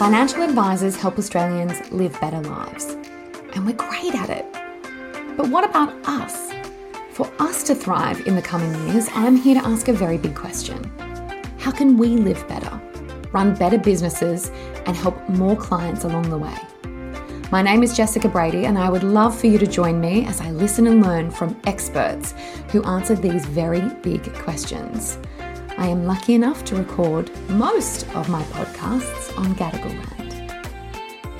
Financial advisors help Australians live better lives, and we're great at it. But what about us? For us to thrive in the coming years, I'm here to ask a very big question How can we live better, run better businesses, and help more clients along the way? My name is Jessica Brady, and I would love for you to join me as I listen and learn from experts who answer these very big questions. I am lucky enough to record most of my podcasts on Gadigal land.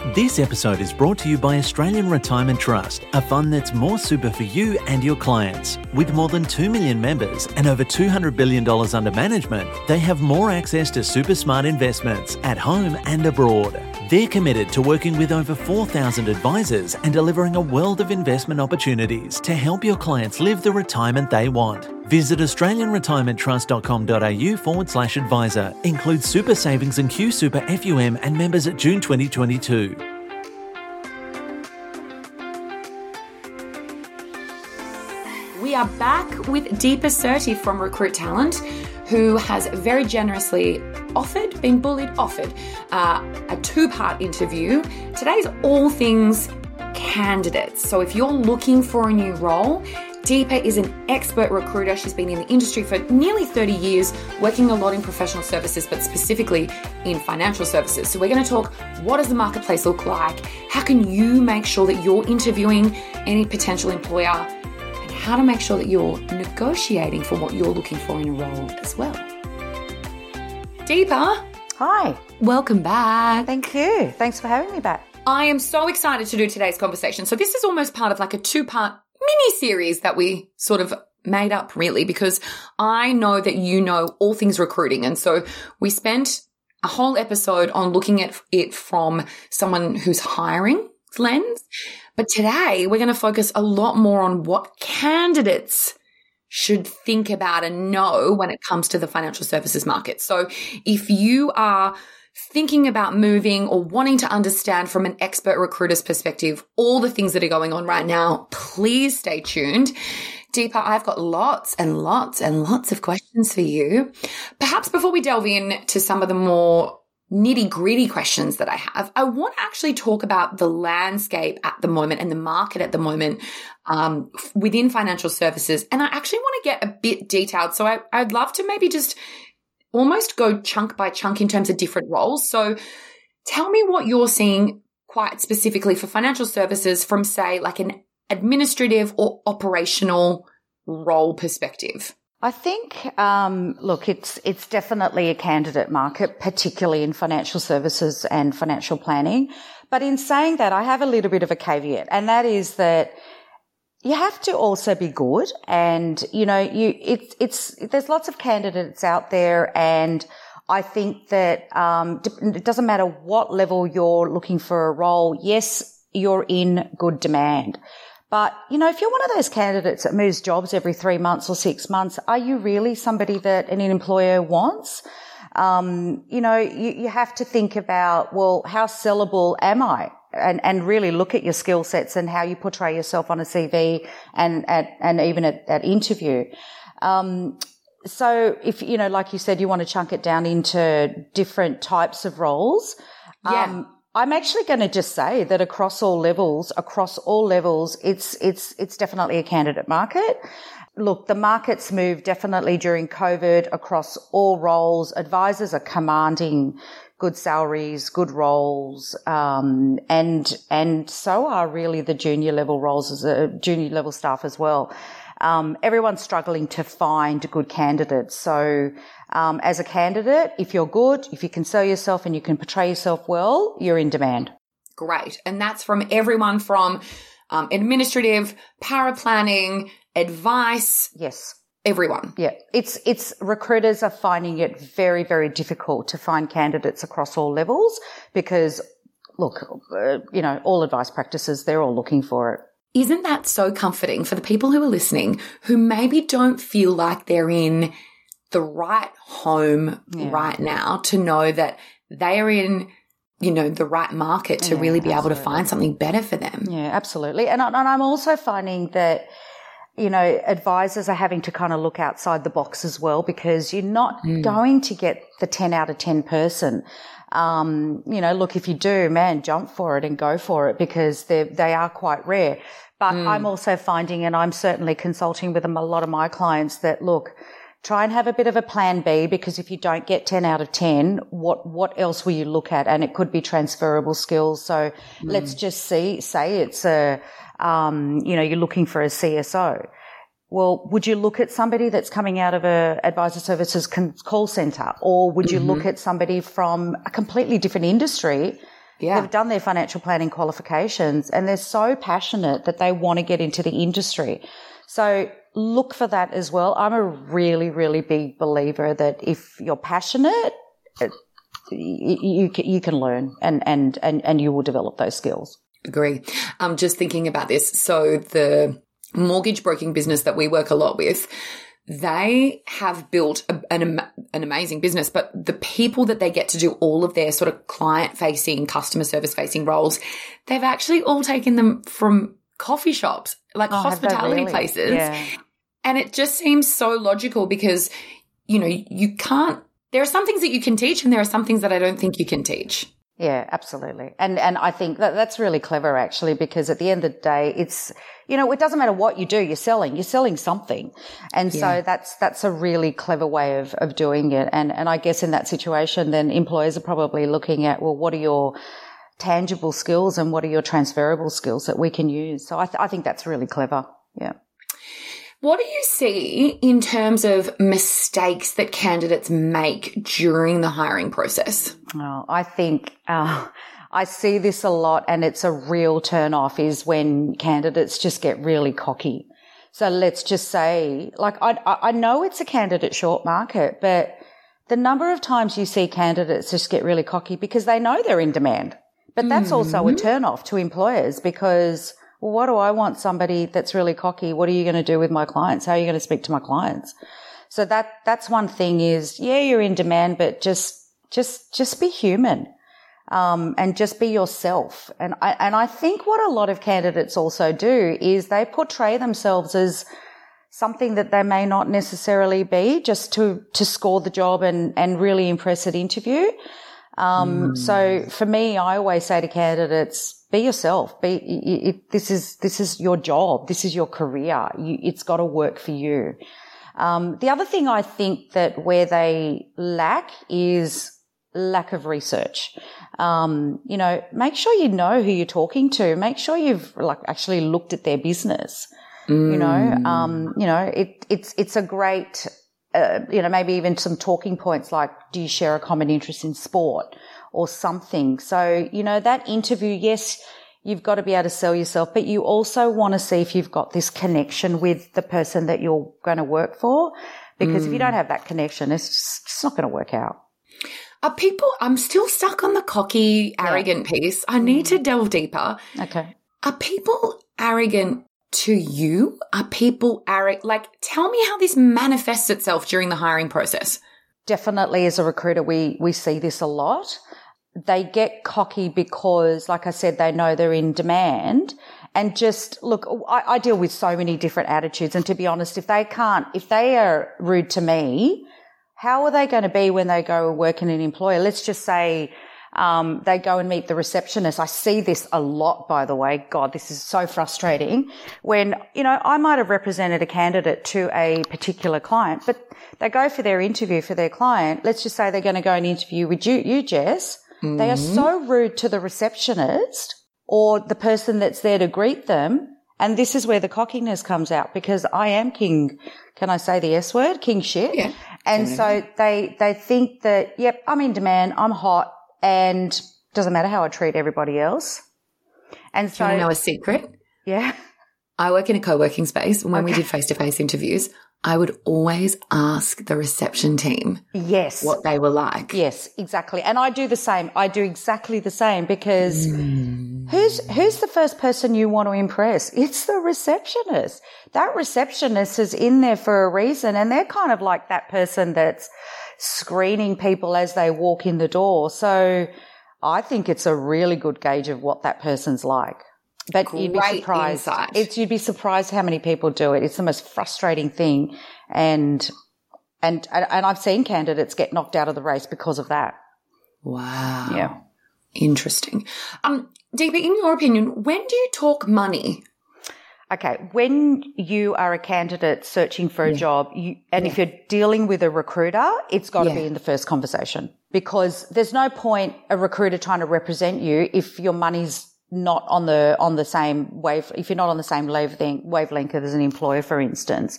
This episode is brought to you by Australian Retirement Trust, a fund that's more super for you and your clients. With more than 2 million members and over $200 billion under management, they have more access to super smart investments at home and abroad. They're committed to working with over 4,000 advisors and delivering a world of investment opportunities to help your clients live the retirement they want. Visit AustralianRetirementTrust.com.au forward slash advisor. Includes super savings and QSuper FUM and members at June 2022. Back with Deepa Surti from Recruit Talent, who has very generously offered, been bullied, offered uh, a two part interview. Today's all things candidates. So if you're looking for a new role, Deepa is an expert recruiter. She's been in the industry for nearly 30 years, working a lot in professional services, but specifically in financial services. So, we're going to talk what does the marketplace look like? How can you make sure that you're interviewing any potential employer? How to make sure that you're negotiating for what you're looking for in a role as well. Deepa, Hi. welcome back. Thank you. Thanks for having me back. I am so excited to do today's conversation. So this is almost part of like a two part mini series that we sort of made up really because I know that you know all things recruiting. And so we spent a whole episode on looking at it from someone who's hiring lens. But today we're going to focus a lot more on what candidates should think about and know when it comes to the financial services market. So if you are thinking about moving or wanting to understand from an expert recruiter's perspective all the things that are going on right now, please stay tuned. Deepa, I've got lots and lots and lots of questions for you. Perhaps before we delve in to some of the more nitty gritty questions that I have, I want to actually talk about the landscape at the moment and the market at the moment um, within financial services. And I actually want to get a bit detailed. So I, I'd love to maybe just almost go chunk by chunk in terms of different roles. So tell me what you're seeing quite specifically for financial services from, say, like an administrative or operational role perspective. I think, um, look, it's it's definitely a candidate market, particularly in financial services and financial planning. But in saying that, I have a little bit of a caveat, and that is that you have to also be good, and you know, you it's it's there's lots of candidates out there, and I think that um, it doesn't matter what level you're looking for a role. Yes, you're in good demand. But, you know, if you're one of those candidates that moves jobs every three months or six months, are you really somebody that an employer wants? Um, you know, you, you have to think about, well, how sellable am I? And, and really look at your skill sets and how you portray yourself on a CV and, at, and even at, at interview. Um, so if, you know, like you said, you want to chunk it down into different types of roles. Yeah. Um, I'm actually going to just say that across all levels, across all levels, it's, it's, it's definitely a candidate market. Look, the markets moved definitely during COVID across all roles. Advisors are commanding good salaries, good roles, um, and and so are really the junior level roles as a junior level staff as well. Um, everyone's struggling to find good candidates. So, um, as a candidate, if you're good, if you can sell yourself and you can portray yourself well, you're in demand. Great. And that's from everyone from um, administrative, para planning, advice, Yes. everyone. Yeah, it's it's recruiters are finding it very very difficult to find candidates across all levels because look, uh, you know, all advice practices, they're all looking for it. Isn't that so comforting for the people who are listening who maybe don't feel like they're in the right home yeah. right now to know that they are in you know the right market to yeah, really be absolutely. able to find something better for them yeah absolutely and, and i'm also finding that you know advisors are having to kind of look outside the box as well because you're not mm. going to get the 10 out of 10 person um, you know, look, if you do, man, jump for it and go for it because they they are quite rare. But mm. I'm also finding, and I'm certainly consulting with them, a lot of my clients that look, try and have a bit of a plan B because if you don't get 10 out of 10, what, what else will you look at? And it could be transferable skills. So mm. let's just see, say it's a, um, you know, you're looking for a CSO. Well, would you look at somebody that's coming out of a advisor services call center or would you mm-hmm. look at somebody from a completely different industry yeah. They've done their financial planning qualifications and they're so passionate that they want to get into the industry. So look for that as well. I'm a really, really big believer that if you're passionate, it, you, you can learn and, and, and, and you will develop those skills. Agree. I'm just thinking about this. So the mortgage broking business that we work a lot with, they have built a, an, an amazing business, but the people that they get to do all of their sort of client facing, customer service facing roles, they've actually all taken them from coffee shops, like oh, hospitality really? places. Yeah. And it just seems so logical because, you know, you can't, there are some things that you can teach and there are some things that I don't think you can teach. Yeah, absolutely. And and I think that that's really clever actually because at the end of the day it's you know, it doesn't matter what you do, you're selling, you're selling something. And yeah. so that's that's a really clever way of of doing it. And and I guess in that situation then employers are probably looking at well what are your tangible skills and what are your transferable skills that we can use. So I th- I think that's really clever. Yeah. What do you see in terms of mistakes that candidates make during the hiring process? Oh, I think uh, I see this a lot, and it's a real turn off is when candidates just get really cocky. So let's just say, like, I, I know it's a candidate short market, but the number of times you see candidates just get really cocky because they know they're in demand. But that's mm-hmm. also a turn off to employers because well, what do I want somebody that's really cocky? What are you going to do with my clients? How are you going to speak to my clients? So that, that's one thing is, yeah, you're in demand, but just, just, just be human. Um, and just be yourself. And I, and I think what a lot of candidates also do is they portray themselves as something that they may not necessarily be just to, to score the job and, and really impress at interview. Um, mm. so for me, I always say to candidates, be yourself. Be, it, this is, this is your job. This is your career. You, it's got to work for you. Um, the other thing I think that where they lack is lack of research. Um, you know, make sure you know who you're talking to. Make sure you've like actually looked at their business. Mm. You know, um, you know, it, it's, it's a great, uh, you know, maybe even some talking points like, do you share a common interest in sport? Or something. So, you know, that interview, yes, you've got to be able to sell yourself, but you also want to see if you've got this connection with the person that you're going to work for. Because mm. if you don't mm. have that connection, it's just, it's not going to work out. Are people, I'm still stuck on the cocky, arrogant yeah. piece. I need to mm. delve deeper. Okay. Are people arrogant to you? Are people arrogant? Like, tell me how this manifests itself during the hiring process. Definitely as a recruiter, we, we see this a lot they get cocky because, like I said, they know they're in demand. And just look, I, I, deal with so many different attitudes. And to be honest, if they can't, if they are rude to me, how are they going to be when they go work in an employer? Let's just say, um, they go and meet the receptionist. I see this a lot, by the way. God, this is so frustrating. When, you know, I might have represented a candidate to a particular client, but they go for their interview for their client. Let's just say they're going to go and interview with you, you Jess. Mm-hmm. They are mm-hmm. so rude to the receptionist or the person that's there to greet them. And this is where the cockiness comes out because I am king. Can I say the S word? King shit. Yeah. And so they, they think that, yep, I'm in demand. I'm hot and doesn't matter how I treat everybody else. And so. Do you know a secret? Yeah. I work in a co-working space. When okay. we did face-to-face interviews, I would always ask the reception team Yes. what they were like. Yes, exactly. And I do the same. I do exactly the same because Hmm. who's who's the first person you want to impress? It's the receptionist. That receptionist is in there for a reason and they're kind of like that person that's screening people as they walk in the door. So I think it's a really good gauge of what that person's like. But you'd be surprised. insight. It's you'd be surprised how many people do it. It's the most frustrating thing, and and and I've seen candidates get knocked out of the race because of that. Wow. Yeah. Interesting. Um, Deepa, in your opinion, when do you talk money? Okay, when you are a candidate searching for a job, you, and if you're dealing with a recruiter, it's got to Yeah. be in the first conversation because there's no point a recruiter trying to represent you if your money's not on the on the same wave. If you're not on the same wavelength wavelength as an employer, for instance.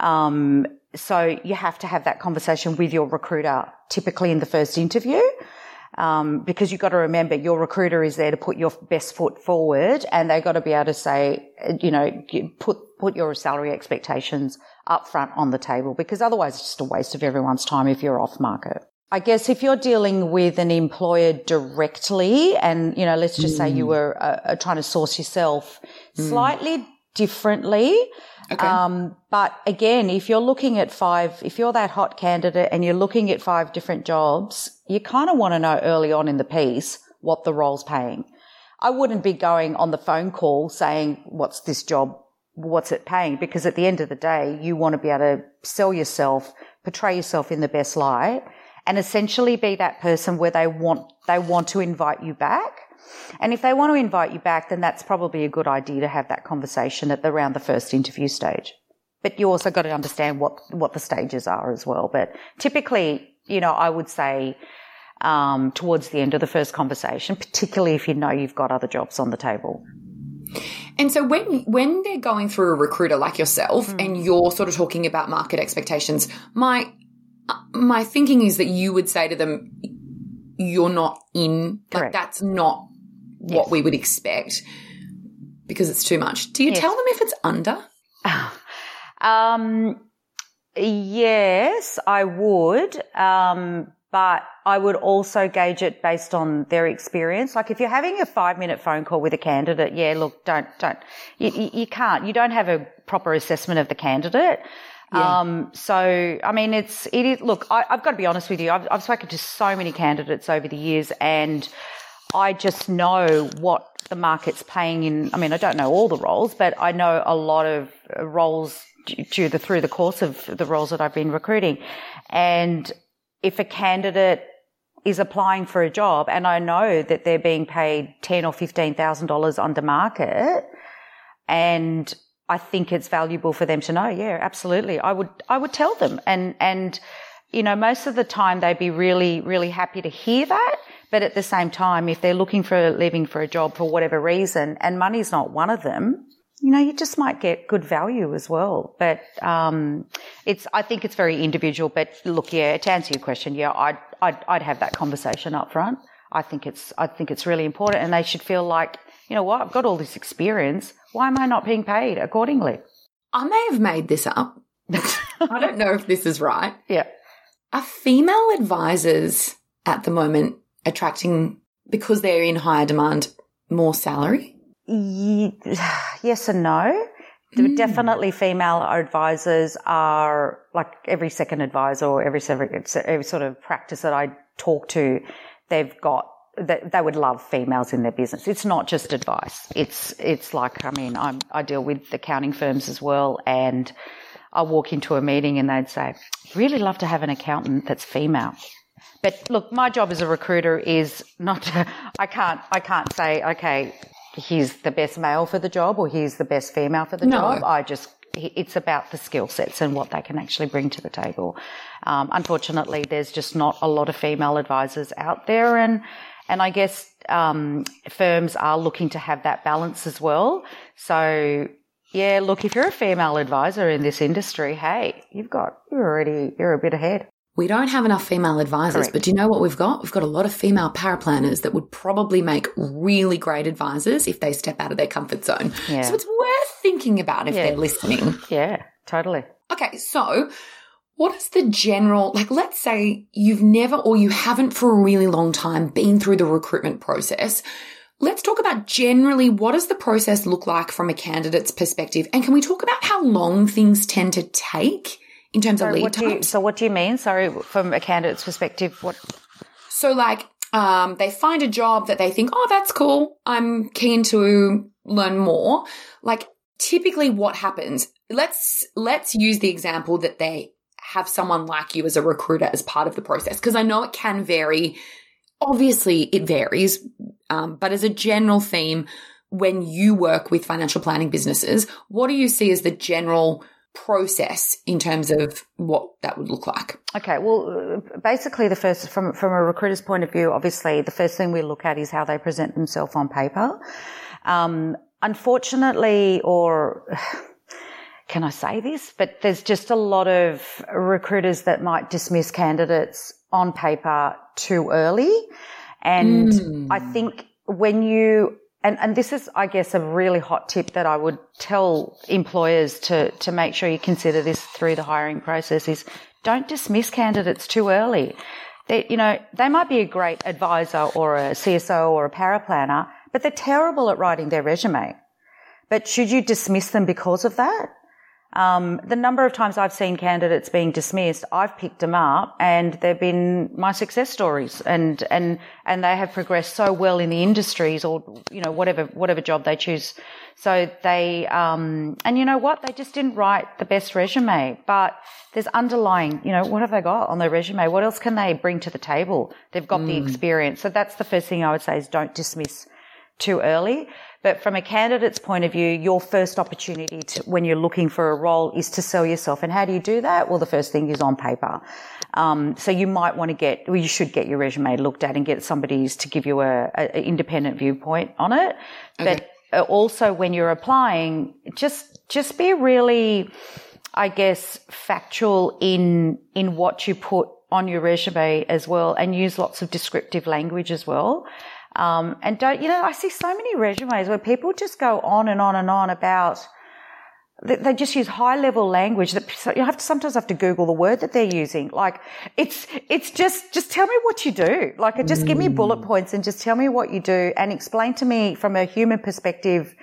Um, so you have to have that conversation with your recruiter, typically in the first interview. Um, because you've got to remember your recruiter is there to put your best foot forward and they've got to be able to say, you know, put, put your salary expectations up front on the table because otherwise it's just a waste of everyone's time if you're off market. I guess if you're dealing with an employer directly and, you know, let's just say you were uh, uh, trying to source yourself slightly differently. Okay. Um, but again, if you're looking at five, if you're that hot candidate and you're looking at five different jobs, you kind of want to know early on in the piece what the role's paying. I wouldn't be going on the phone call saying, what's this job? What's it paying? Because at the end of the day, you want to be able to sell yourself, portray yourself in the best light and essentially be that person where they want, they want to invite you back. And if they want to invite you back, then that's probably a good idea to have that conversation at the, around the first interview stage. But you also got to understand what, what the stages are as well. But typically, you know, I would say, um, towards the end of the first conversation, particularly if you know you've got other jobs on the table. And so when when they're going through a recruiter like yourself and you're sort of talking about market expectations, my my thinking is that you would say to them, "You're not in. Like Correct. that's not what we would expect because it's too much." Do you Yes. tell them if it's under? Um, yes, I would. Um, but I would also gauge it based on their experience. Like if you're having a five minute phone call with a candidate, yeah, look, don't, don't, you, you can't, you don't have a proper assessment of the candidate. Yeah. Um, so, I mean, it's, it is, look, I, I've got to be honest with you. I've, I've spoken to so many candidates over the years and I just know what the market's paying in. I mean, I don't know all the roles, but I know a lot of uh, roles due the, through the course of the roles that I've been recruiting. And if a candidate is applying for a job and I know that they're being paid ten or fifteen thousand dollars under market, and I think it's valuable for them to know. Yeah, absolutely. I would I would tell them, and and you know most of the time they'd be really really happy to hear that. But at the same time, if they're looking for leaving for a job for whatever reason, and money's not one of them, you know, you just might get good value as well. But um, it's, I think it's very individual. But look, yeah, to answer your question, yeah, I'd, I'd, I'd have that conversation up front. I think it's, I think it's really important, and they should feel like, you know what, I've got all this experience. Why am I not being paid accordingly? I may have made this up. I don't know if this is right. Yeah. Are female advisors at the moment attracting because they're in higher demand more salary? Yes and no. Mm. Definitely female advisors are like every second advisor or every, every sort of practice that I talk to, they've got they, they would love females in their business. It's not just advice. It's it's like I mean I'm, I deal with accounting firms as well, and I walk into a meeting and they'd say, "Really love to have an accountant that's female." But look, my job as a recruiter is not to, I can't, I can't say, okay, he's the best male for the job or he's the best female for the No. job. I just, it's about the skill sets and what they can actually bring to the table. Um, unfortunately, there's just not a lot of female advisors out there and, and I guess, um, firms are looking to have that balance as well. So, yeah, look, if you're a female advisor in this industry, hey, you've got, you're already, you're a bit ahead. We don't have enough female advisors, Correct. but do you know what we've got? We've got a lot of female paraplanners that would probably make really great advisors if they step out of their comfort zone. Yeah. So it's worth thinking about if Yeah. they're listening. Yeah, totally. Okay, so what is the general, like, let's say you've never or you haven't for a really long time been through the recruitment process. Let's talk about generally what does the process look like from a candidate's perspective? And can we talk about how long things tend to take in terms Sorry, of lead what do you, times? so what do you mean? Sorry, from a candidate's perspective, what? So like, um, they find a job that they think, oh, that's cool. I'm keen to learn more. Like typically what happens, let's, let's use the example that they have someone like you as a recruiter as part of the process. Cause I know it can vary. Obviously it varies. Um, but as a general theme, when you work with financial planning businesses, what do you see as the general process in terms of what that would look like? Okay, well, basically, the first from from a recruiter's point of view, obviously, the first thing we look at is how they present themselves on paper. Um, unfortunately, or can I say this? But there's just a lot of recruiters that might dismiss candidates on paper too early. And Mm. I think when you, and, and this is, I guess, a really hot tip that I would tell employers to, to make sure you consider this through the hiring process is don't dismiss candidates too early. They, you know, they might be a great advisor or a CSO or a paraplanner, but they're terrible at writing their resume. But should you dismiss them because of that? Um, the number of times I've seen candidates being dismissed, I've picked them up and they've been my success stories and, and, and they have progressed so well in the industries or, you know, whatever, whatever job they choose. So they, um, and you know what? They just didn't write the best resume, but there's underlying, you know, what have they got on their resume? What else can they bring to the table? They've got the experience. So that's the first thing I would say is don't dismiss too early. But from a candidate's point of view, your first opportunity to, when you're looking for a role is to sell yourself. And how do you do that? Well, the first thing is on paper. Um, so you might want to get, well, you should get your resume looked at and get somebody's to give you a, a, independent viewpoint on it. But uh, also when you're applying, just, just be really, I guess, factual in, in what you put on your resume as well and use lots of descriptive language as well. Um, and don't, you know, I see so many resumes where people just go on and on and on about, they, they just use high level language that so you have to sometimes have to Google the word that they're using. Like it's, it's just, just tell me what you do. Like just give me bullet points and just tell me what you do and explain to me from a human perspective,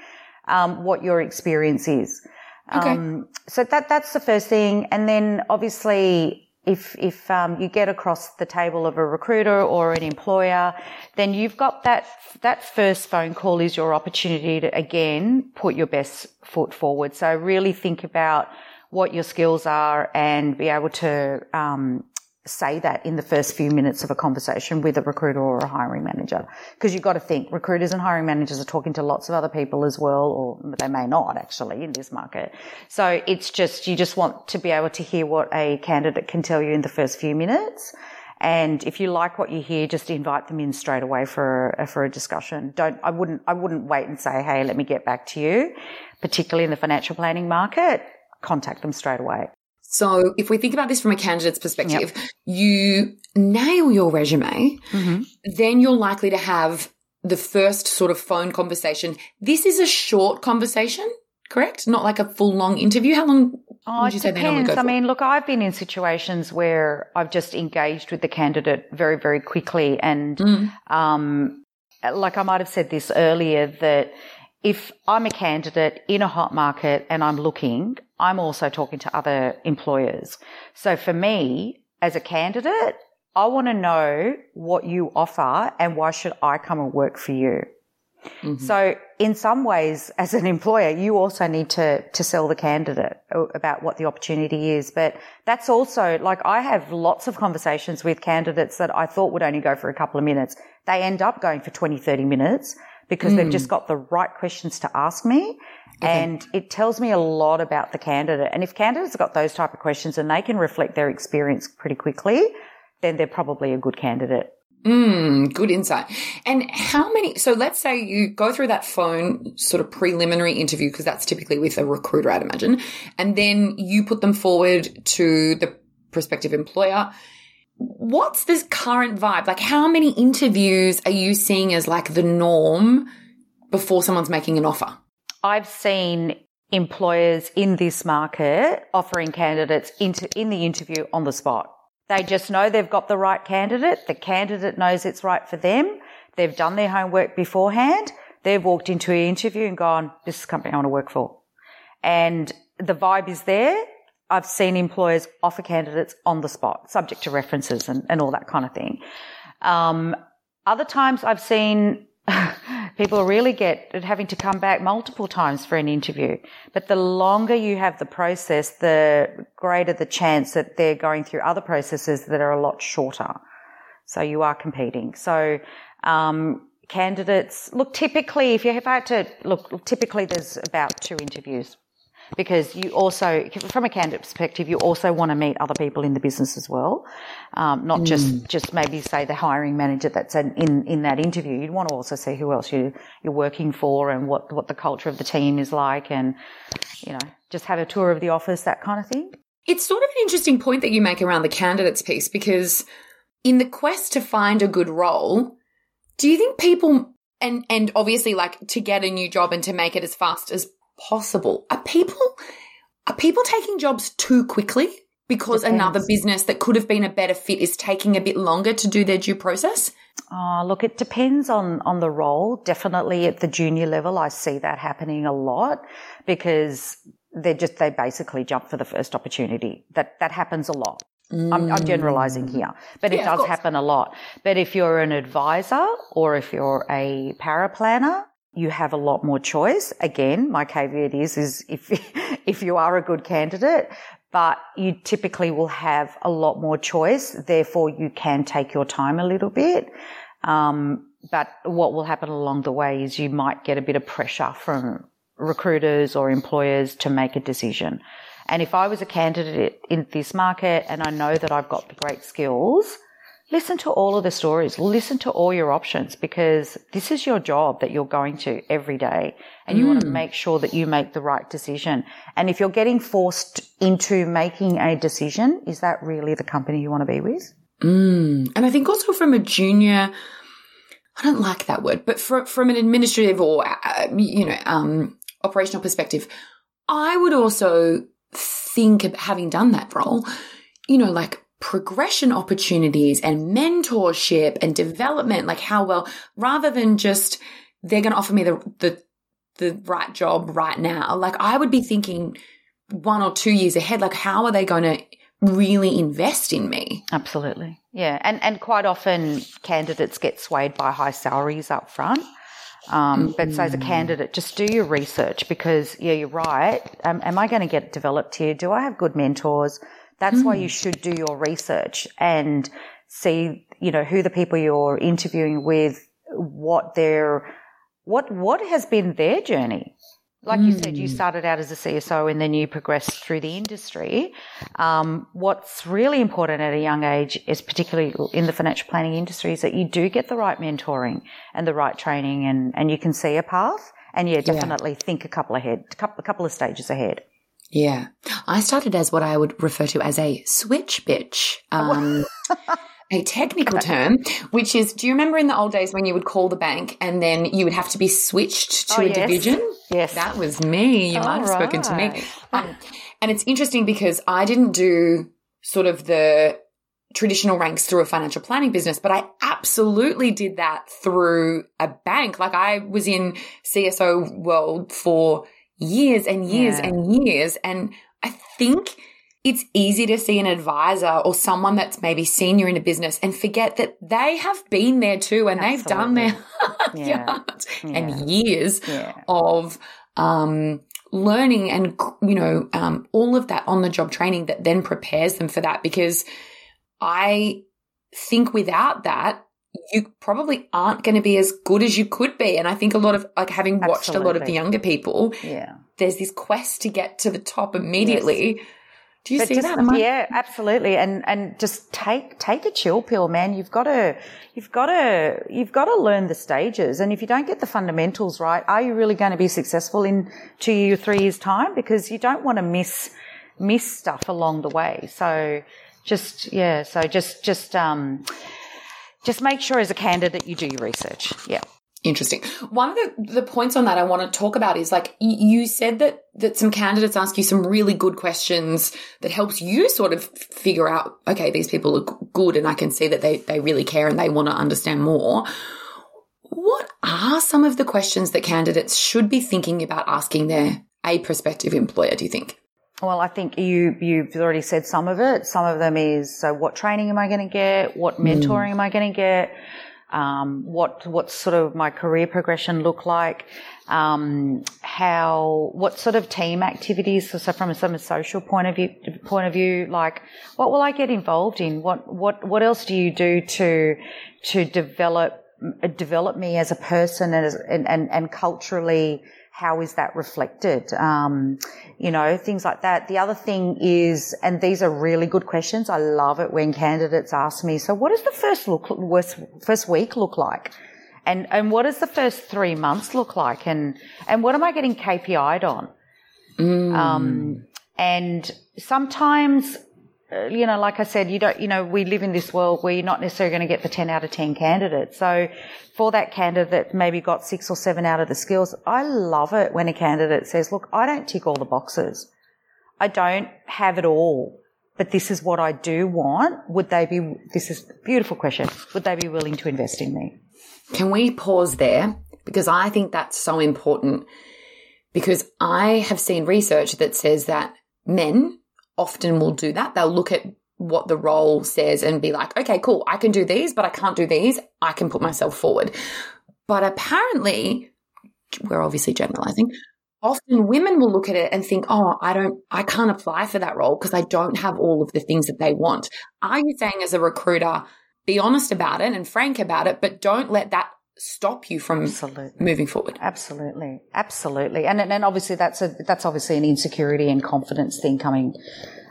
um, what your experience is. Okay. Um, so that, that's the first thing. And then obviously, if, if, um, you get across the table of a recruiter or an employer, then you've got that, that first phone call is your opportunity to again put your best foot forward. So really think about what your skills are and be able to, um, say that in the first few minutes of a conversation with a recruiter or a hiring manager. Because you've got to think recruiters and hiring managers are talking to lots of other people as well, or they may not actually in this market. So it's just, you just want to be able to hear what a candidate can tell you in the first few minutes. And if you like what you hear, just invite them in straight away for a, for a discussion. Don't, I wouldn't, I wouldn't wait and say, Hey, let me get back to you, particularly in the financial planning market. Contact them straight away. So if we think about this from a candidate's perspective, you nail your resume, then you're likely to have the first sort of phone conversation. This is a short conversation, correct? Not like a full long interview. How long Oh, would it you say they normally depends. I mean, look, I've been in situations where I've just engaged with the candidate very, very quickly. And, Mm. um, like I might have said this earlier that if I'm a candidate in a hot market and I'm looking, I'm also talking to other employers. So for me, as a candidate, I want to know what you offer and why should I come and work for you? Mm-hmm. So in some ways, as an employer, you also need to, to sell the candidate about what the opportunity is. But that's also like I have lots of conversations with candidates that I thought would only go for a couple of minutes. They end up going for 20, 30 minutes because they've hmm. just got the right questions to ask me. And it tells me a lot about the candidate. And if candidates have got those type of questions and they can reflect their experience pretty quickly, then they're probably a good candidate. Mm, good insight. And how many? So let's say you go through that phone sort of preliminary interview, because that's typically with a recruiter, I'd imagine, and then you put them forward to the prospective employer. What's this current vibe? Like, how many interviews are you seeing as like the norm before someone's making an offer? I've seen employers in this market offering candidates into, in the interview on the spot. They just know they've got the right candidate. The candidate knows it's right for them. They've done their homework beforehand. They've walked into an interview and gone, this is the company I want to work for. And the vibe is there. I've seen employers offer candidates on the spot, subject to references and, and all that kind of thing. Um, other times I've seen people really get at having to come back multiple times for an interview. But the longer you have the process, the greater the chance that they're going through other processes that are a lot shorter. So you are competing. So, um, candidates, look, typically, if you have had to, look, typically there's about two interviews because you also, from a candidate perspective, you also want to meet other people in the business as well, um, not mm. just just maybe say the hiring manager that's in, in, in that interview. You'd want to also see who else you you're working for and what what the culture of the team is like, and you know, just have a tour of the office, that kind of thing. It's sort of an interesting point that you make around the candidates piece because in the quest to find a good role, do you think people and and obviously like to get a new job and to make it as fast as possible. Are people are people taking jobs too quickly because Depends. another business that could have been a better fit is taking a bit longer to do their due process? Oh, look, it depends on on the role. Definitely at the junior level, I see that happening a lot because they just they basically jump for the first opportunity. That that happens a lot. Mm. I'm, I'm, generalizing here, but yeah, it does happen a lot. But if you're an advisor or if you're a paraplanner, you have a lot more choice. Again, my caveat is, is if, if you are a good candidate, but you typically will have a lot more choice. Therefore, you can take your time a little bit. Um, but what will happen along the way is you might get a bit of pressure from recruiters or employers to make a decision. And if I was a candidate in this market and I know that I've got the great skills, listen to all of the stories, listen to all your options because this is your job that you're going to every day and you mm. want to make sure that you make the right decision. And if you're getting forced into making a decision, is that really the company you want to be with? Mm. And I think also from a junior, I don't like that word, but for, from an administrative or, uh, you know, um, operational perspective, I would also think of having done that role, you know, like progression opportunities and mentorship and development, like how well, rather than just they're going to offer me the, the, the right job right now. Like I would be thinking one or two years ahead, like how are they going to really invest in me? Absolutely. Yeah. And, and quite often candidates get swayed by high salaries up front. Um. But so as a candidate, just do your research because, yeah, you're right. Um, am I going to get developed here? Do I have good mentors? That's mm. why you hmm. should do your research and see, you know, who the people you're interviewing with, what their, what, what has been their journey. Like mm. you said, you hmm. started out as a CSO and then you progressed through the industry. Um, what's really important at a young age is particularly in the financial planning industry is that you do get the right mentoring and the right training and, and you can see a path. And yeah, definitely yeah. think a couple ahead, a couple, a couple of stages ahead. Yeah. I started as what I would refer to as a switch bitch. Um, a technical term, which is, do you remember in the old days when you would call the bank and then you would have to be switched to oh, a yes. division? Yes. That was me. You All might have right. spoken to me. Um, and it's interesting because I didn't do sort of the traditional ranks through a financial planning business, but I absolutely did that through a bank. Like I was in CSO world for years and years yeah. and years. And I think it's easy to see an advisor or someone that's maybe senior in a business and forget that they have been there too and Absolutely. they've done their yeah. yeah. and years of um, learning and you know um, all of that on the job training that then prepares them for that because I think without that you probably aren't going to be as good as you could be. And I think a lot of like having watched Absolutely. a lot of the younger people, yeah, there's this quest to get to the top immediately. Yes. Do you but see just, that? Yeah, absolutely. And and just take take a chill pill, man. You've got to you've got to you've got to learn the stages. And if you don't get the fundamentals right, are you really going to be successful in two year, three years time? Because you don't want to miss miss stuff along the way. So just yeah, so just just um just make sure as a candidate you do your research. Yeah. Interesting. One of the, the points on that I want to talk about is like you said that that some candidates ask you some really good questions that helps you sort of figure out, okay, these people are good and I can see that they, they really care and they want to understand more. What are some of the questions that candidates should be thinking about asking their a prospective employer, do you think? Well, I think you you've already said some of it. Some of them is so what training am I going to get? What mentoring mm. am I going to get? Um, what what sort of my career progression look like? Um, how what sort of team activities? So, from a, from a social point of view, point of view, like what will I get involved in? What what what else do you do to to develop develop me as a person and and and, and culturally? How is that reflected? Um, you know, things like that. The other thing is, and these are really good questions. I love it when candidates ask me, so what does the first look, first week look like? And, and what does the first three months look like? And, and what am I getting KPI'd on? Mm. Um, and sometimes Uh, you know, like I said, you don't, you know, we live in this world where you're not necessarily going to get the 10 out of 10 candidates. So for that candidate that maybe got six or seven out of the skills, I love it when a candidate says, look, I don't tick all the boxes. I don't have it all, but this is what I do want. Would they be, this is a beautiful question. Would they be willing to invest in me? Can we pause there? Because I think that's so important because I have seen research that says that men often will do that. They'll look at what the role says and be like, okay, cool, I can do these, but I can't do these. I can put myself forward. But apparently, we're obviously generalizing. Often women will look at it and think, oh, I don't, I can't apply for that role because I don't have all of the things that they want. Are you saying as a recruiter, be honest about it and frank about it, but don't let that stop you from absolutely. moving forward. Absolutely, absolutely, and and obviously that's a that's obviously an insecurity and confidence thing coming.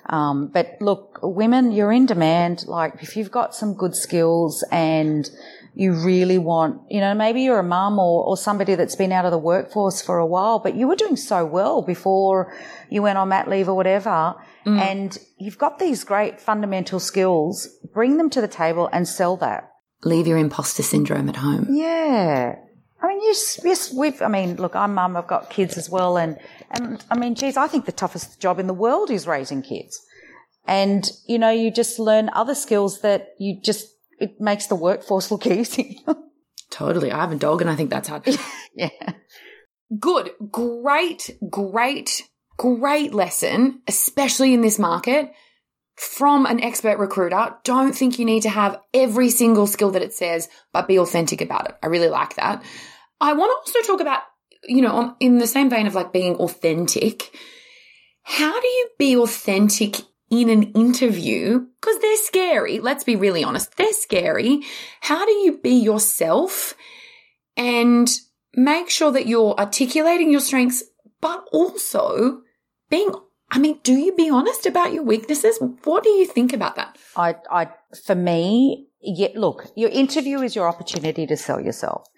Um, but look, women, you're in demand. Like if you've got some good skills and you really want, you know, maybe you're a mum or, or somebody that's been out of the workforce for a while, but you were doing so well before you went on mat leave or whatever. Mm. And you've got these great fundamental skills. Bring them to the table and sell that leave your imposter syndrome at home. Yeah. I mean, yes, yes, we've, I mean, look, I'm mum, I've got kids as well. And, and I mean, geez, I think the toughest job in the world is raising kids. And, you know, you just learn other skills that you just, it makes the workforce look easy. totally. I have a dog and I think that's hard. yeah. Good. Great, great, great lesson, especially in this market from an expert recruiter. Don't think you need to have every single skill that it says, but be authentic about it. I really like that. I want to also talk about, you know, in the same vein of like being authentic. How do you be authentic in an interview? Because they're scary. Let's be really honest. They're scary. How do you be yourself and make sure that you're articulating your strengths, but also being I mean, do you be honest about your weaknesses? What do you think about that? I, I, for me, yeah, look, your interview is your opportunity to sell yourself.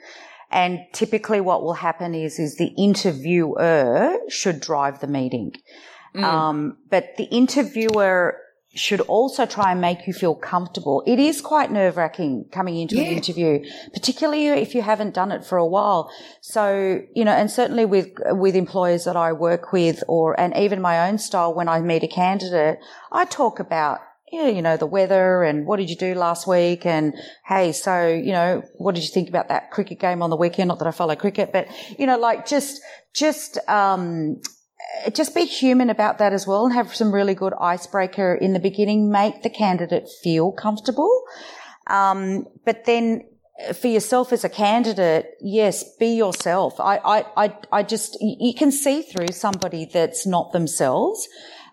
And typically what will happen is, is the interviewer should drive the meeting. Mm. Um, but the interviewer should also try and make you feel comfortable. It is quite nerve wracking coming into yeah. an interview, particularly if you haven't done it for a while. So, you know, and certainly with, with employers that I work with or, and even my own style when I meet a candidate, I talk about, yeah, you know, the weather and what did you do last week? And hey, so, you know, what did you think about that cricket game on the weekend? Not that I follow cricket, but, you know, like just, just, um, just be human about that as well and have some really good icebreaker in the beginning. Make the candidate feel comfortable. Um, but then for yourself as a candidate, yes, be yourself. I, I, I, I just, you can see through somebody that's not themselves.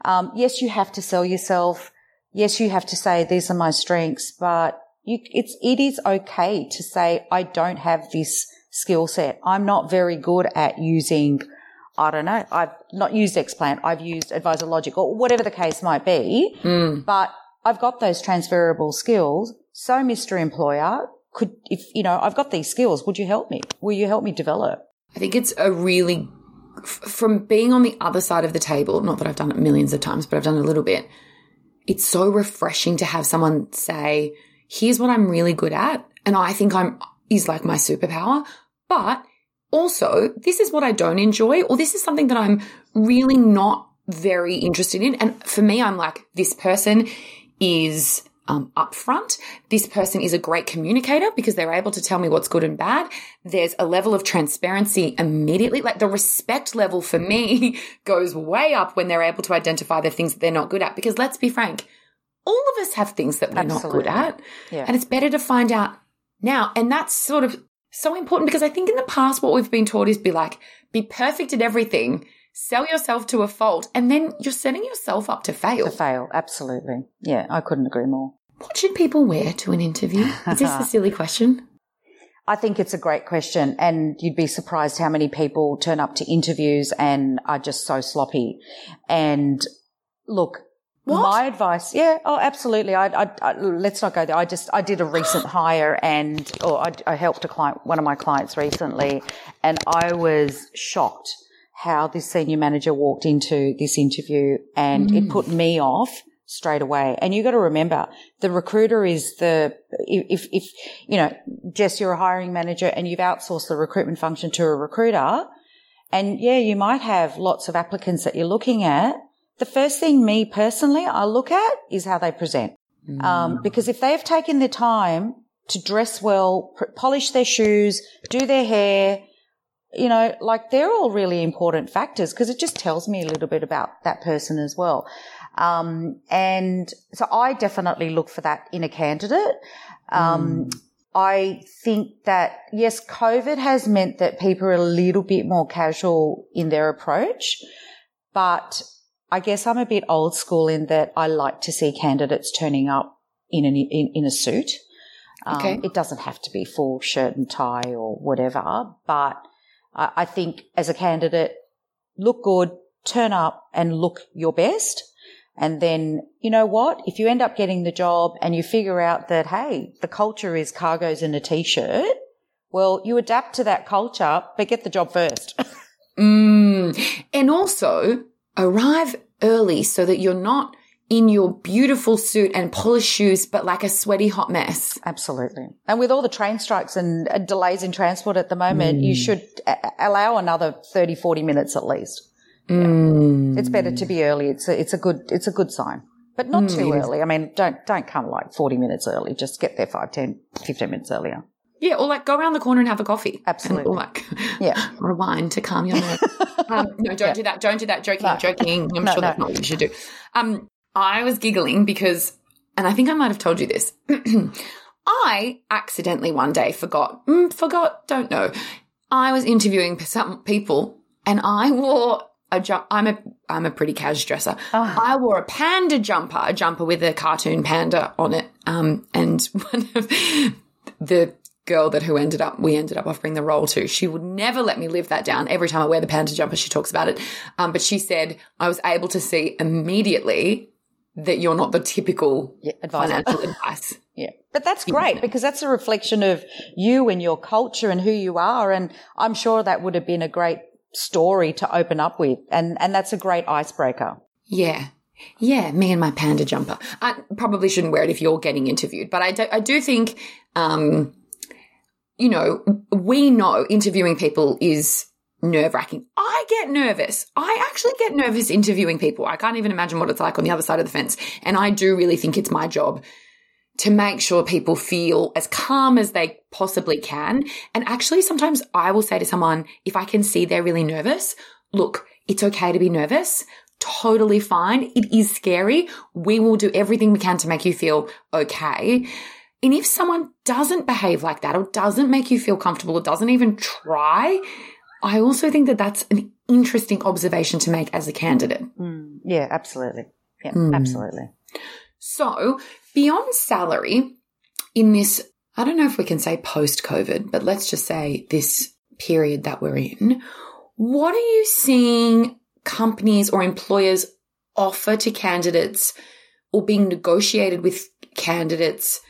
Um, yes, you have to sell yourself. Yes, you have to say these are my strengths, but you, it's, it is okay to say, I don't have this skill set. I'm not very good at using I don't know. I've not used Xplan. I've used AdviserLogic or whatever the case might be. Mm. But I've got those transferable skills. So, Mr. Employer, could, if, you know, I've got these skills. Would you help me? Will you help me develop? I think it's a really, from being on the other side of the table, not that I've done it millions of times, but I've done it a little bit. It's so refreshing to have someone say, here's what I'm really good at. And I think I'm, is like my superpower But also, this is what I don't enjoy, or this is something that I'm really not very interested in. And for me, I'm like, this person is um, upfront. This person is a great communicator because they're able to tell me what's good and bad. There's a level of transparency immediately. Like the respect level for me goes way up when they're able to identify the things that they're not good at. Because let's be frank, all of us have things that we're Absolutely. not good at. Yeah. And it's better to find out now. And that's sort of so important because I think in the past, what we've been taught is be like, be perfect at everything, sell yourself to a fault, and then you're setting yourself up to fail. To fail, absolutely. Yeah, I couldn't agree more. What should people wear to an interview? Is this a silly question? I think it's a great question. And you'd be surprised how many people turn up to interviews and are just so sloppy. And look, what? My advice, yeah, oh, absolutely. I, I, I, let's not go there. I just, I did a recent hire and, or I, I helped a client, one of my clients recently, and I was shocked how this senior manager walked into this interview and mm. it put me off straight away. And you got to remember the recruiter is the, if, if, you know, Jess, you're a hiring manager and you've outsourced the recruitment function to a recruiter. And yeah, you might have lots of applicants that you're looking at, the first thing me personally I look at is how they present. Mm. Um, because if they've taken the time to dress well, polish their shoes, do their hair, you know, like they're all really important factors because it just tells me a little bit about that person as well. Um, and so I definitely look for that in a candidate. Um, mm. I think that yes, COVID has meant that people are a little bit more casual in their approach, but I guess I'm a bit old school in that I like to see candidates turning up in an, in, in a suit. Um, okay. It doesn't have to be full shirt and tie or whatever, but I, I think as a candidate, look good, turn up and look your best. And then, you know what? If you end up getting the job and you figure out that, hey, the culture is cargos and a t-shirt, well, you adapt to that culture, but get the job first. mm. And also, arrive early so that you're not in your beautiful suit and polished shoes, but like a sweaty hot mess. Absolutely. And with all the train strikes and uh, delays in transport at the moment, mm. you should allow another 30, 40 minutes at least. Mm. Yeah. It's better to be early. It's a, it's a good, it's a good sign, but not mm, too early. I mean, don't, don't come like 40 minutes early. Just get there 5, 10, 15 minutes earlier. Yeah, or like go around the corner and have a coffee. Absolutely. or like yeah. or a wine to calm your nerves. um, no, don't yeah. do that. Don't do that. Joking, no. joking. I'm no, sure no. that's not what you should do. Um, I was giggling because, and I think I might have told you this. I accidentally one day forgot, mm, forgot, don't know. I was interviewing some people and I wore a jump. I'm a I'm a pretty cash dresser. Oh. I wore a panda jumper, a jumper with a cartoon panda on it. Um, and one of the girl that who ended up we ended up offering the role to she would never let me live that down. Every time i wear the panda jumper she talks about it. Um, but she said i was able to see immediately that you're not the typical yeah, financial advice. Yeah. But that's great because that's a reflection of you and your culture and who you are and i'm sure that would have been a great story to open up with and and that's a great icebreaker. Yeah. Yeah, me and my panda jumper. I probably shouldn't wear it if you're getting interviewed, but I do, I do think um, you know, we know interviewing people is nerve wracking. I get nervous. I actually get nervous interviewing people. I can't even imagine what it's like on the other side of the fence. And I do really think it's my job to make sure people feel as calm as they possibly can. And actually, sometimes I will say to someone, if I can see they're really nervous, look, it's okay to be nervous. Totally fine. It is scary. We will do everything we can to make you feel okay. And if someone doesn't behave like that or doesn't make you feel comfortable or doesn't even try, I also think that that's an interesting observation to make as a candidate. Mm, yeah, absolutely. Yeah, mm. absolutely. So beyond salary in this, I don't know if we can say post COVID, but let's just say this period that we're in, what are you seeing companies or employers offer to candidates or being negotiated with candidates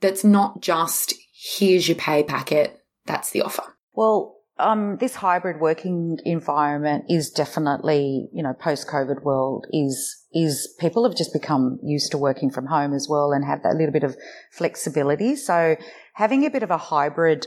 that's not just here's your pay packet, that's the offer? Well, um, this hybrid working environment is definitely, you know, post COVID world is, is people have just become used to working from home as well and have that little bit of flexibility. So having a bit of a hybrid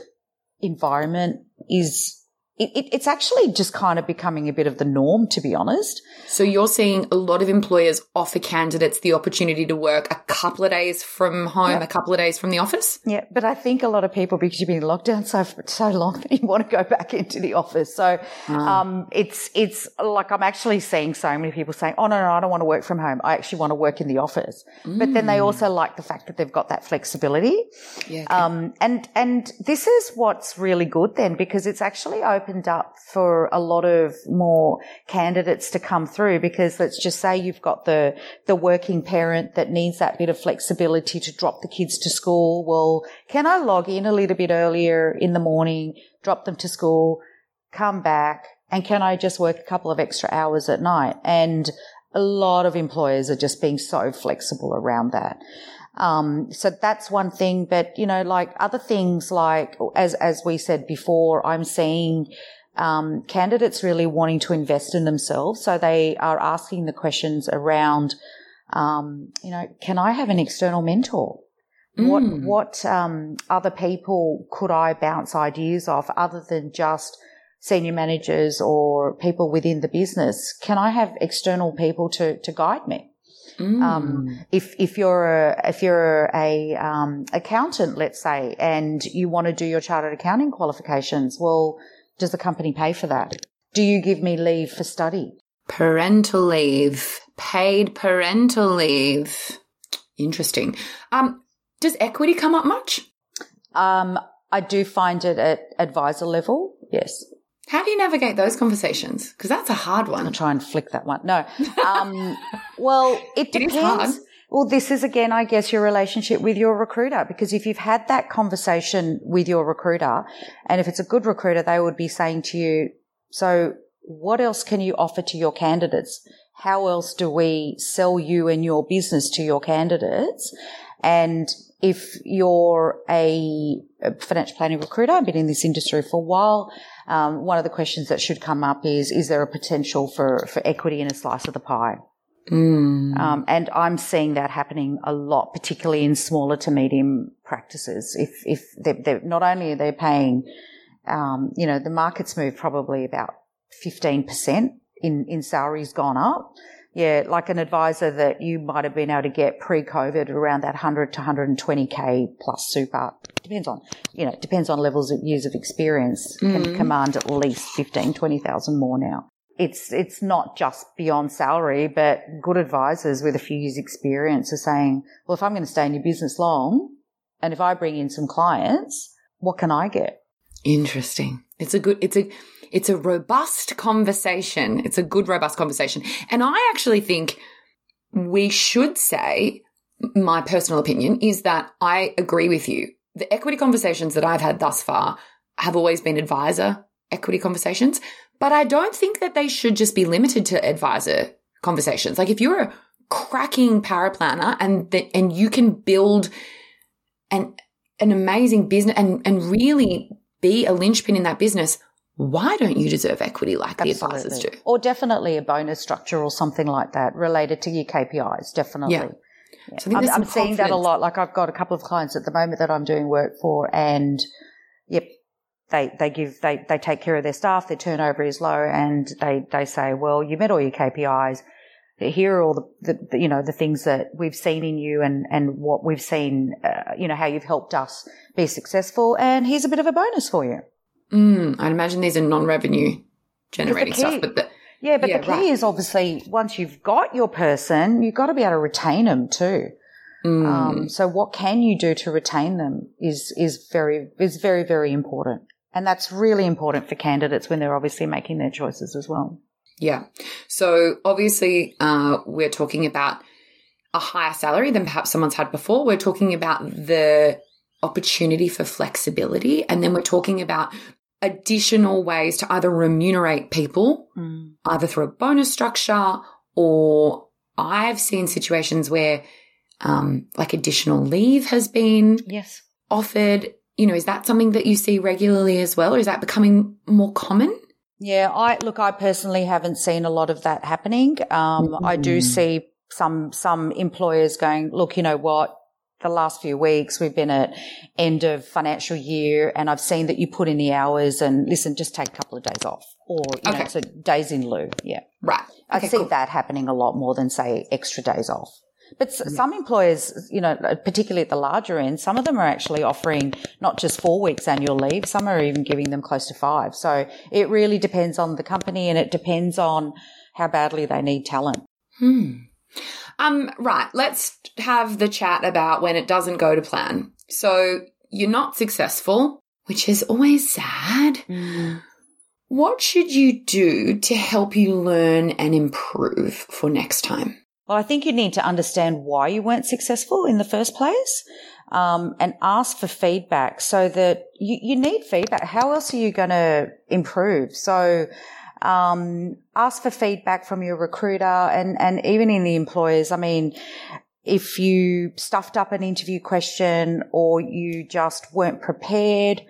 environment is it, it, it's actually just kind of becoming a bit of the norm, to be honest. So you're seeing a lot of employers offer candidates the opportunity to work a couple of days from home, yeah. a couple of days from the office. Yeah, but I think a lot of people, because you've been in lockdown so so long, that you want to go back into the office. So ah. um, it's it's like I'm actually seeing so many people saying, "Oh no, no, I don't want to work from home. I actually want to work in the office." Mm. But then they mm. also like the fact that they've got that flexibility. Yeah. Okay. Um, and and this is what's really good then, because it's actually opened up for a lot of more candidates to come through because let's just say you've got the, the working parent that needs that bit of flexibility to drop the kids to school. Well, can I log in a little bit earlier in the morning, drop them to school, come back, and can I just work a couple of extra hours at night? And a lot of employers are just being so flexible around that. Um, so that's one thing, but you know, like other things like, as, as we said before, I'm seeing um, candidates really wanting to invest in themselves. So they are asking the questions around, um, you know, can I have an external mentor? Mm. What what um, other people could I bounce ideas off other than just senior managers or people within the business? Can I have external people to to guide me? Mm. Um, if if you're a if you're a um, accountant, let's say, and you want to do your chartered accounting qualifications, well, does the company pay for that? Do you give me leave for study? Parental leave, paid parental leave. Interesting. Um, does equity come up much? Um, I do find it at advisor level. Yes. How do you navigate those conversations? Because that's a hard one. I'll try and flick that one. No. Um, well, it depends. It well, this is again, I guess, your relationship with your recruiter. Because if you've had that conversation with your recruiter, and if it's a good recruiter, they would be saying to you, so what else can you offer to your candidates? How else do we sell you and your business to your candidates? And if you're a, financial planning recruiter, I've been in this industry for a while. Um, one of the questions that should come up is, is there a potential for, for equity in a slice of the pie? Mm. Um, and I'm seeing that happening a lot, particularly in smaller to medium practices. If, if they're, they're not only are they paying, um, you know, the market's moved probably about 15% in, in salaries gone up. Yeah, like an advisor that you might have been able to get pre-COVID around that 100 to 120k plus super. Depends on, you know, depends on levels of years of experience. Mm. Can command at least 15, 20,000 more now it's it's not just beyond salary, but good advisors with a few years experience are saying, well, if I'm going to stay in your business long and if I bring in some clients, what can I get? Interesting. It's a good it's a it's a robust conversation. It's a good robust conversation. And I actually think we should say my personal opinion is that I agree with you. The equity conversations that I've had thus far have always been advisor equity conversations but I don't think that they should just be limited to advisor conversations. Like if you're a cracking paraplanner and that, and you can build an, an amazing business and, and really be a linchpin in that business, why don't you deserve equity like Absolutely. the advisors do? Or definitely a bonus structure or something like that related to your KPIs. Definitely. Yeah. Yeah. So I'm, I'm seeing that a lot. Like I've got a couple of clients at the moment that I'm doing work for and yep, they, they give, they, they take care of their staff, their turnover is low and they, they say, well, you met all your KPIs. Here are all the, the, the you know, the things that we've seen in you and, and what we've seen, uh, you know, how you've helped us be successful. And here's a bit of a bonus for you. Mm, I'd imagine these are non-revenue generating stuff, but the, yeah, but yeah, the key right. is obviously once you've got your person, you've got to be able to retain them too. Mm. Um, so what can you do to retain them is, is very, is very, very important. And that's really important for candidates when they're obviously making their choices as well. Yeah. So obviously, uh, we're talking about a higher salary than perhaps someone's had before. We're talking about the opportunity for flexibility. And then we're talking about additional ways to either remunerate people, mm. either through a bonus structure or I've seen situations where um, like additional leave has been yes. offered you know, is that something that you see regularly as well, or is that becoming more common? Yeah, I look. I personally haven't seen a lot of that happening. Um, mm-hmm. I do mm. see some some employers going, look, you know what, the last few weeks we've been at end of financial year and I've seen that you put in the hours and listen, just take a couple of days off or, you Okay. know, so days in lieu. Yeah. Right. I Okay, see cool. that happening a lot more than say extra days off. But Mm-hmm. some employers, you know, particularly at the larger end, some of them are actually offering not just four weeks annual leave. Some are even giving them close to five. So it really depends on the company and it depends on how badly they need talent. Hmm. Um, right. Let's have the chat about when it doesn't go to plan. So you're not successful, which is always sad. What should you do to help you learn and improve for next time? Well, I think you need to understand why you weren't successful in the first place. Um, and ask for feedback so that you, you need feedback. How else are you going to improve? So, um, ask for feedback from your recruiter and, and even in the employers. I mean, if you stuffed up an interview question or you just weren't prepared,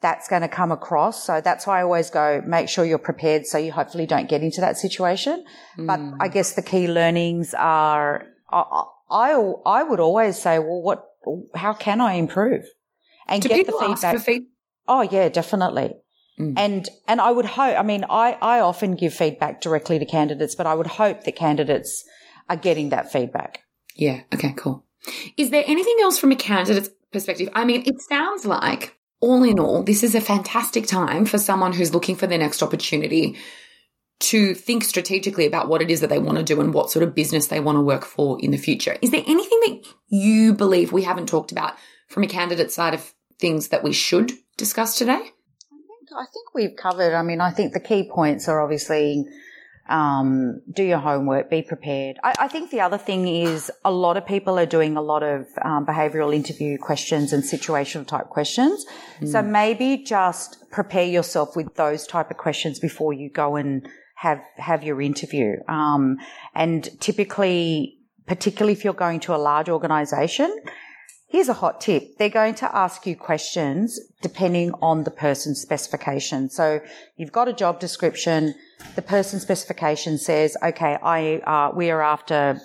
that's going to come across. So that's why I always go, make sure you're prepared so you hopefully don't get into that situation. But I guess the key learnings are, I, I, I would always say, well, what, how can I improve? And Do get the feedback. feedback? Oh yeah, definitely. Mm. And and I would hope. I mean, I I often give feedback directly to candidates, but I would hope that candidates are getting that feedback. Yeah. Okay, cool. Is there anything else from a candidate's perspective? I mean, it sounds like all in all, this is a fantastic time for someone who's looking for their next opportunity to think strategically about what it is that they want to do and what sort of business they want to work for in the future. Is there anything that you believe we haven't talked about from a candidate side of things that we should discuss today? I think we've covered. I mean, I think the key points are obviously um, do your homework, be prepared. I, I think the other thing is a lot of people are doing a lot of um, behavioural interview questions and situational type questions. So maybe just prepare yourself with those type of questions before you go and have have your interview. Um, and typically, particularly if you're going to a large organisation, Here's a hot tip. They're going to ask you questions depending on the person's specification. So you've got a job description. The person's specification says, okay, I, uh, we are after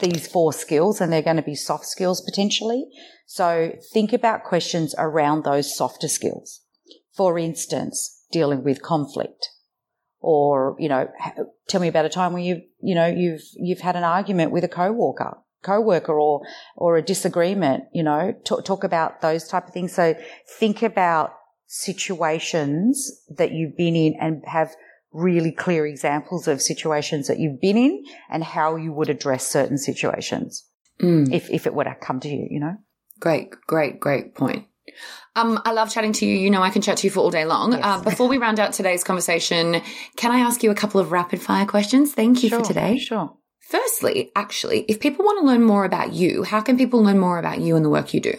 these four skills and they're going to be soft skills potentially. So think about questions around those softer skills. For instance, dealing with conflict or, you know, tell me about a time where you, you know, you've, you've had an argument with a coworker co-worker or or a disagreement you know talk, talk about those type of things so think about situations that you've been in and have really clear examples of situations that you've been in and how you would address certain situations Mm. if if it were to come to you you know Great, great, great point. Um, I love chatting to you. You know, I can chat to you for all day long. Yes. Uh, before we round out today's conversation, can I ask you a couple of rapid fire questions? Thank you sure, for today. sure Firstly, actually, if people want to learn more about you, how can people learn more about you and the work you do?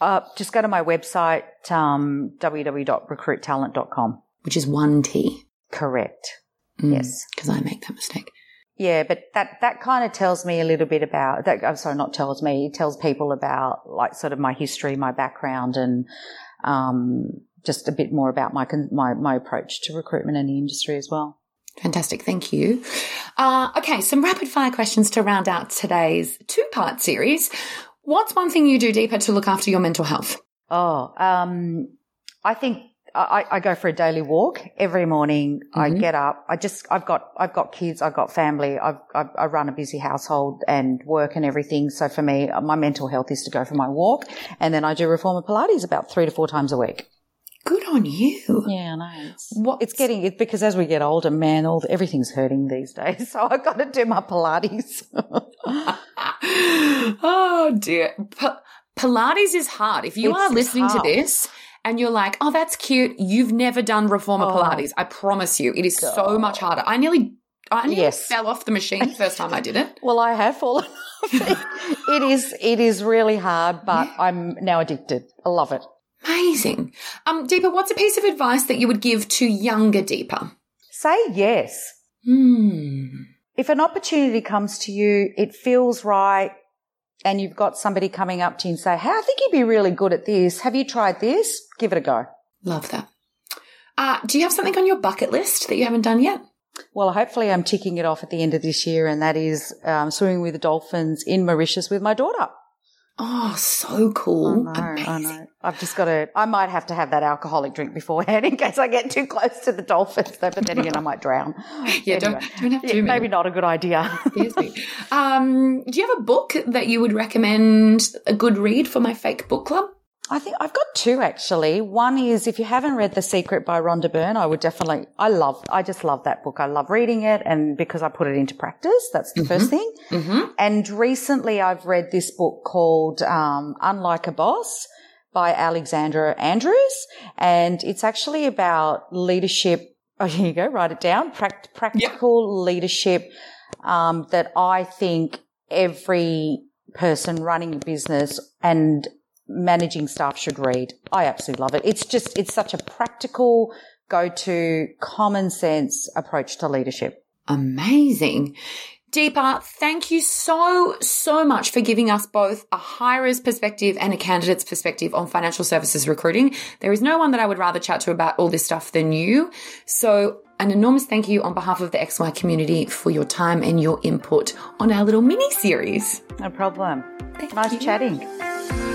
uh, just go to my website um, www.recruittalent.com Which is one T. correct Mm, Yes. Because I make that mistake. Yeah, but that, that kind of tells me a little bit about that. I'm sorry, not tells me, it tells people about like sort of my history, my background and, um, just a bit more about my, my, my approach to recruitment in the industry as well. Fantastic. Thank you. Uh, okay. Some rapid fire questions to round out today's two part series. What's one thing you do, Deepa, to look after your mental health? Oh, um, I think I, I go for a daily walk every morning. I Mhm. get up. I just, I've got, I've got kids. I've got family. I've, I've, I run a busy household and work and everything. So for me, my mental health is to go for my walk. And then I do reformer Pilates about three to four times a week. Good on you. Yeah, I know. It's, What- it's getting it because as we get older, man, all the, everything's hurting these days. So I've got to do my Pilates. oh dear. P- Pilates is hard. If you It's are listening hard. to this and you're like, oh, that's cute, you've never done reformer Oh. Pilates. I promise you, it is so much harder. I nearly, I nearly Yes. fell off the machine the first time I did it. well, I have fallen off it. it is it is really hard, but I'm now addicted. I love it. Amazing. Um, Deepa, what's a piece of advice that you would give to younger Deepa? Say yes. Hmm. If an opportunity comes to you, it feels right, and you've got somebody coming up to you and say, "Hey, I think you'd be really good at this. Have you tried this? Give it a go." Love that. Uh, do you have something on your bucket list that you haven't done yet? Well, hopefully, I'm ticking it off at the end of this year, and that is um, swimming with the dolphins in Mauritius with my daughter. Oh, so cool. I know, I know. I've just got to, I might have to have that alcoholic drink beforehand in case I get too close to the dolphins, though, but then again, I might drown. Yeah, anyway. don't, don't have to. Yeah, maybe not a good idea. um, do you have a book that you would recommend a good read for my fake book club? I think I've got two actually. One is if you haven't read The Secret by Rhonda Byrne, I would definitely, I love, I just love that book. I love reading it and because I put it into practice, that's the mm-hmm. first thing. Mm-hmm. And recently I've read this book called, um, Unlike a Boss by Alexandra Andrews. And it's actually about leadership. Oh, here you go. Write it down. Pract- practical yep. leadership, um, that I think every person running a business and managing staff should read. I absolutely love it. It's just, it's such a practical, go to common sense approach to leadership. Amazing. Deepa, thank you so, so much for giving us both a hirer's perspective and a candidate's perspective on financial services recruiting. There is no one that I would rather chat to about all this stuff than you. So an enormous thank you on behalf of the XY community for your time and your input on our little mini series. No problem. Thank nice you. chatting.